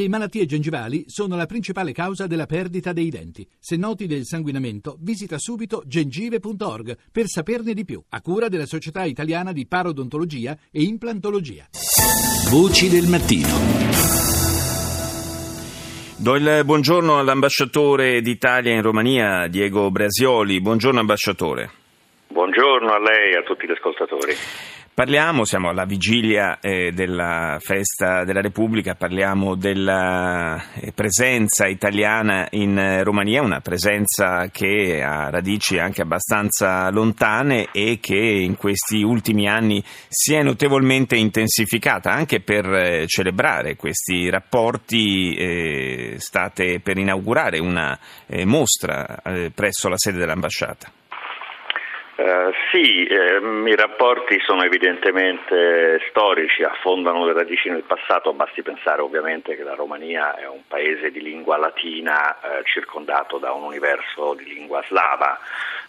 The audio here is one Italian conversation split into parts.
Le malattie gengivali sono la principale causa della perdita dei denti. Se noti del sanguinamento, visita subito gengive.org per saperne di più, a cura della Società Italiana di Parodontologia e Implantologia. Voci del mattino. Do il buongiorno all'ambasciatore d'Italia in Romania, Diego Brasioli. Buongiorno ambasciatore. Buongiorno a lei e a tutti gli ascoltatori. Parliamo, siamo alla vigilia eh, della festa della Repubblica, parliamo della eh, presenza italiana in eh, Romania, una presenza che ha radici anche abbastanza lontane e che in questi ultimi anni si è notevolmente intensificata anche per eh, celebrare questi rapporti. Eh, state per inaugurare una eh, mostra presso la sede dell'ambasciata. Uh, sì, ehm, i rapporti sono evidentemente storici, affondano le radici nel passato, basti pensare ovviamente che la Romania è un paese di lingua latina eh, circondato da un universo di lingua slava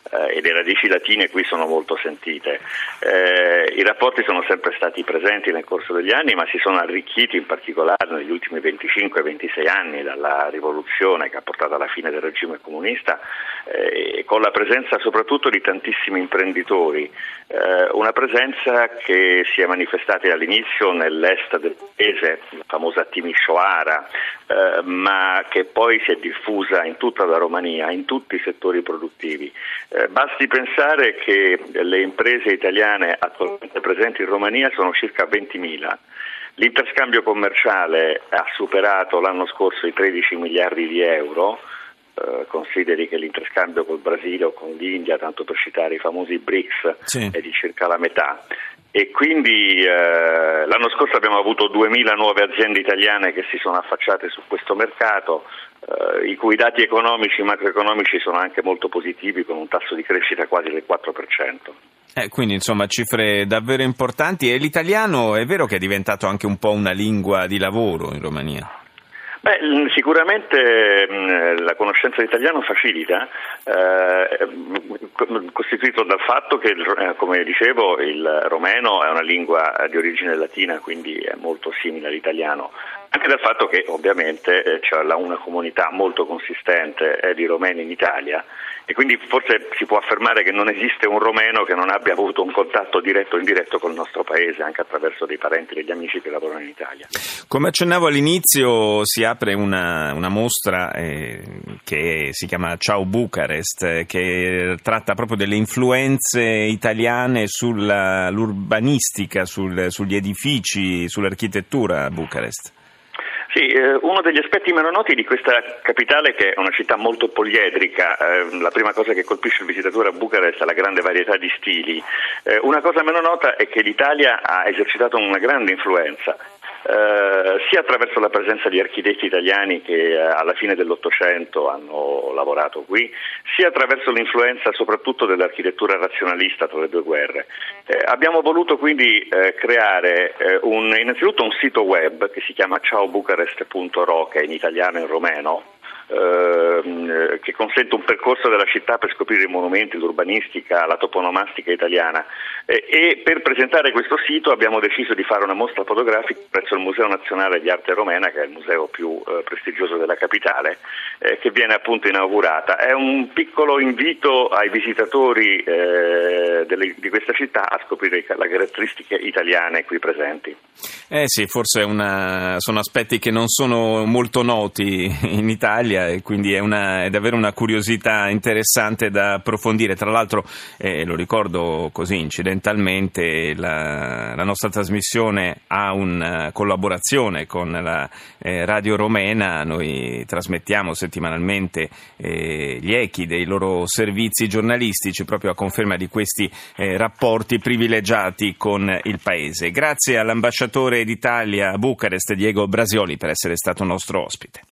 eh, e le radici latine qui sono molto sentite. Eh, I rapporti sono sempre stati presenti nel corso degli anni, ma si sono arricchiti in particolare negli ultimi 25-26 anni dalla rivoluzione che ha portato alla fine del regime comunista eh, con la presenza soprattutto di tantissimi imprenditori, eh, una presenza che si è manifestata all'inizio nell'est del paese, la famosa Timișoara, eh, ma che poi si è diffusa in tutta la Romania, in tutti i settori produttivi. Eh, basti pensare che le imprese italiane attualmente presenti in Romania sono circa 20.000. L'interscambio commerciale ha superato l'anno scorso i 13 miliardi di euro, eh, consideri che l'interscambio col Brasile o con l'India, tanto per citare i famosi BRICS, sì. è di circa la metà. E quindi eh, l'anno scorso abbiamo avuto 2.000 nuove aziende italiane che si sono affacciate su questo mercato, eh, i cui dati economici e macroeconomici sono anche molto positivi con un tasso di crescita quasi del 4%. Eh, quindi insomma cifre davvero importanti e l'italiano è vero che è diventato anche un po' una lingua di lavoro in Romania? Beh, sicuramente mh, la conoscenza dell'italiano facilita, eh, costituito dal fatto che, eh, come dicevo, il romeno è una lingua di origine latina, quindi è molto simile all'italiano anche dal fatto che ovviamente eh, c'è una comunità molto consistente eh, di romeni in Italia e quindi forse si può affermare che non esiste un romeno che non abbia avuto un contatto diretto o indiretto col nostro paese, anche attraverso dei parenti, degli amici che lavorano in Italia. Come accennavo all'inizio si apre una, una mostra eh, che si chiama Ciao Bucarest, che tratta proprio delle influenze italiane sull'urbanistica, sul, sugli edifici, sull'architettura a Bucarest. Sì, eh, uno degli aspetti meno noti di questa capitale, che è una città molto poliedrica, eh, la prima cosa che colpisce il visitatore a Bucarest è la grande varietà di stili. Eh, una cosa meno nota è che l'Italia ha esercitato una grande influenza eh, sia attraverso la presenza di architetti italiani che eh, alla fine dell'Ottocento hanno lavorato qui, sia attraverso l'influenza soprattutto dell'architettura razionalista tra le due guerre. Eh, abbiamo voluto quindi eh, creare un, innanzitutto un sito web che si chiama ciaobucarest.ro che è in italiano e in romeno Ehm, che consente un percorso della città per scoprire i monumenti, l'urbanistica, la toponomastica italiana eh, e per presentare questo sito abbiamo deciso di fare una mostra fotografica presso il Museo Nazionale di Arte Romena, che è il museo più eh, prestigioso della capitale, eh, che viene appunto inaugurata. È un piccolo invito ai visitatori eh, di questa città a scoprire le caratteristiche italiane qui presenti. Eh sì, forse una, sono aspetti che non sono molto noti in Italia e quindi è, una, è, davvero una curiosità interessante da approfondire. Tra l'altro, eh, lo ricordo così incidentalmente, la, la, nostra trasmissione ha una collaborazione con la eh, Radio Romena, noi trasmettiamo settimanalmente eh, gli echi dei loro servizi giornalistici proprio a conferma di questi eh, rapporti privilegiati con il Paese. Grazie all'ambasciatore d'Italia a Bucarest, Diego Brasioli, per essere stato nostro ospite.